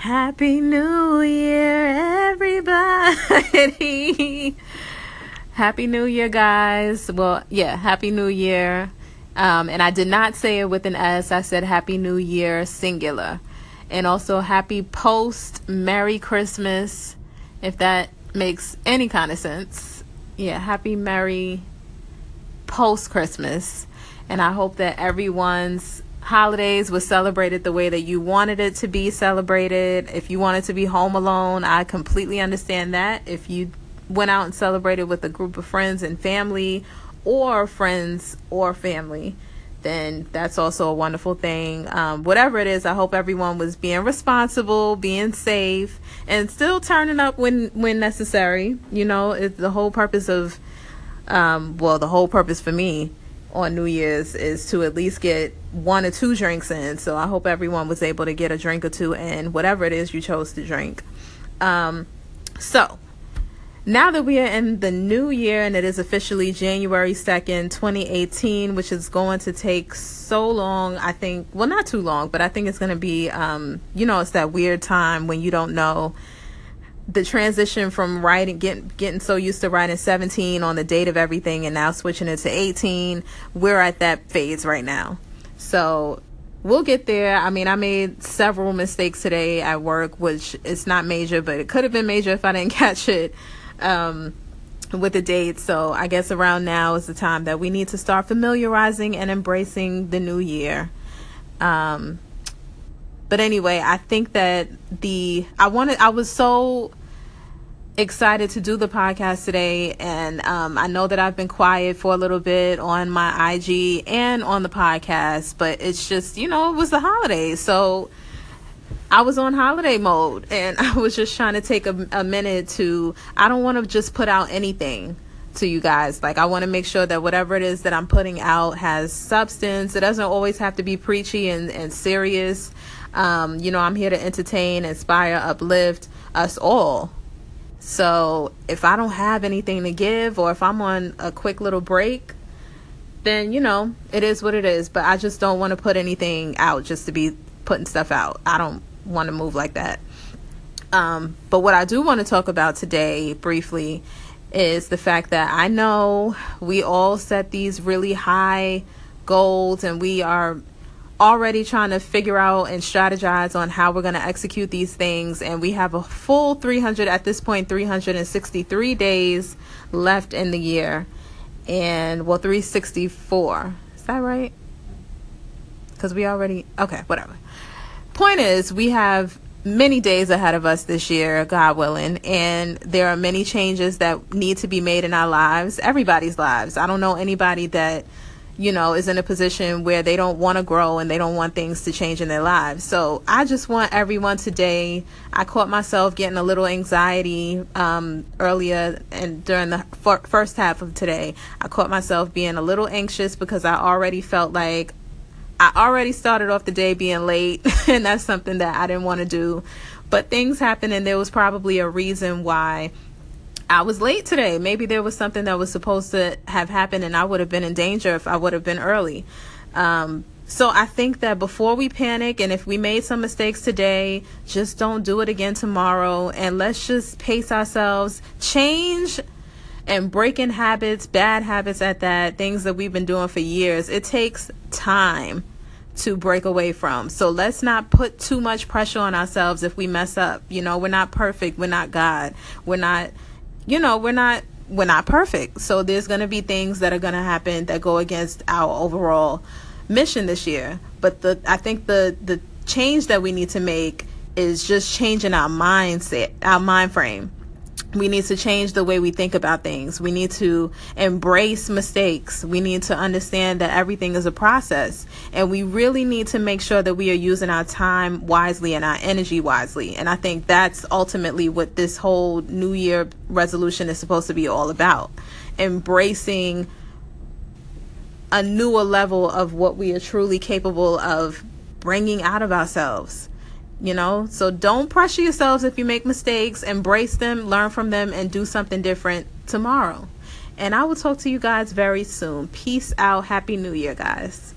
Happy New Year, everybody. Happy New Year, guys. Well, yeah, Happy New Year. Um, and I did not say it with an S, I said Happy New Year, singular. And also Happy Post Merry Christmas, if that makes any kind of sense. Yeah, Happy Merry Post Christmas. And I hope that everyone's holidays was celebrated the way that you wanted it to be celebrated. If you wanted to be home alone, I completely understand that. If you went out and celebrated with a group of friends and family, or friends or family, then that's also a wonderful thing. Um, whatever it is, I hope everyone was being responsible, being safe, and still turning up when when necessary. You know, it's the whole purpose of, um, well, the whole purpose for me on New Year's is to at least get one or two drinks in. So I hope everyone was able to get a drink or two in, whatever it is you chose to drink. Um, so now that we are in the new year and it is officially January 2nd, 2018, which is going to take so long, I think, well, not too long, but I think it's going to be, um, you know, it's that weird time when you don't know the transition from writing getting getting so used to writing 17 on the date of everything and now switching it to 18 we're at that phase right now. So we'll get there. I mean i made several mistakes today at work which is not major but it could have been major if i didn't catch it um, with the date. So i guess around now is the time that we need to start familiarizing and embracing the new year. Um, but anyway i think that the i wanted i was so excited to do the podcast today. And um, I know that I've been quiet for a little bit on my IG and on the podcast, but it's just, you know, it was the holidays. So I was on holiday mode and I was just trying to take a, a minute to, I don't want to just put out anything to you guys. Like, I want to make sure that whatever it is that I'm putting out has substance. It doesn't always have to be preachy and, and serious. Um, you know, I'm here to entertain, inspire, uplift us all so if I don't have anything to give or if I'm on a quick little break, then you know, it is what it is. But I just don't want to put anything out just to be putting stuff out. I don't want to move like that. Um, but what I do want to talk about today briefly is the fact that I know we all set these really high goals and we are already trying to figure out and strategize on how we're going to execute these things. And we have a full 300, at this point, 363 days left in the year. And well, 364. Is that right? Because we already, okay, whatever. Point is, we have many days ahead of us this year, God willing, and there are many changes that need to be made in our lives, everybody's lives. I don't know anybody that you know, is in a position where they don't want to grow and they don't want things to change in their lives. So I just want everyone today. I caught myself getting a little anxiety um, earlier and during the f- first half of today. I caught myself being a little anxious because I already felt like I already started off the day being late, and that's something that I didn't want to do. But things happened, and there was probably a reason why I was late today. Maybe there was something that was supposed to have happened and I would have been in danger if I would have been early. Um, so I think that before we panic and if we made some mistakes today, just don't do it again tomorrow and let's just pace ourselves, change and breaking habits, bad habits at that, things that we've been doing for years. It takes time to break away from. So let's not put too much pressure on ourselves if we mess up. You know, we're not perfect, we're not God. We're not you know, we're not we're not perfect. So there's going to be things that are going to happen that go against our overall mission this year. But the I think the the change that we need to make is just changing our mindset, our mind frame we need to change the way we think about things. We need to embrace mistakes. We need to understand that everything is a process. And we really need to make sure that we are using our time wisely and our energy wisely. And I think that's ultimately what this whole New Year resolution is supposed to be all about. Embracing a newer level of what we are truly capable of bringing out of ourselves you know? So don't pressure yourselves if you make mistakes. Embrace them learn from them and do something different tomorrow. And i will talk to you guys very soon. Peace out. Happy new year guys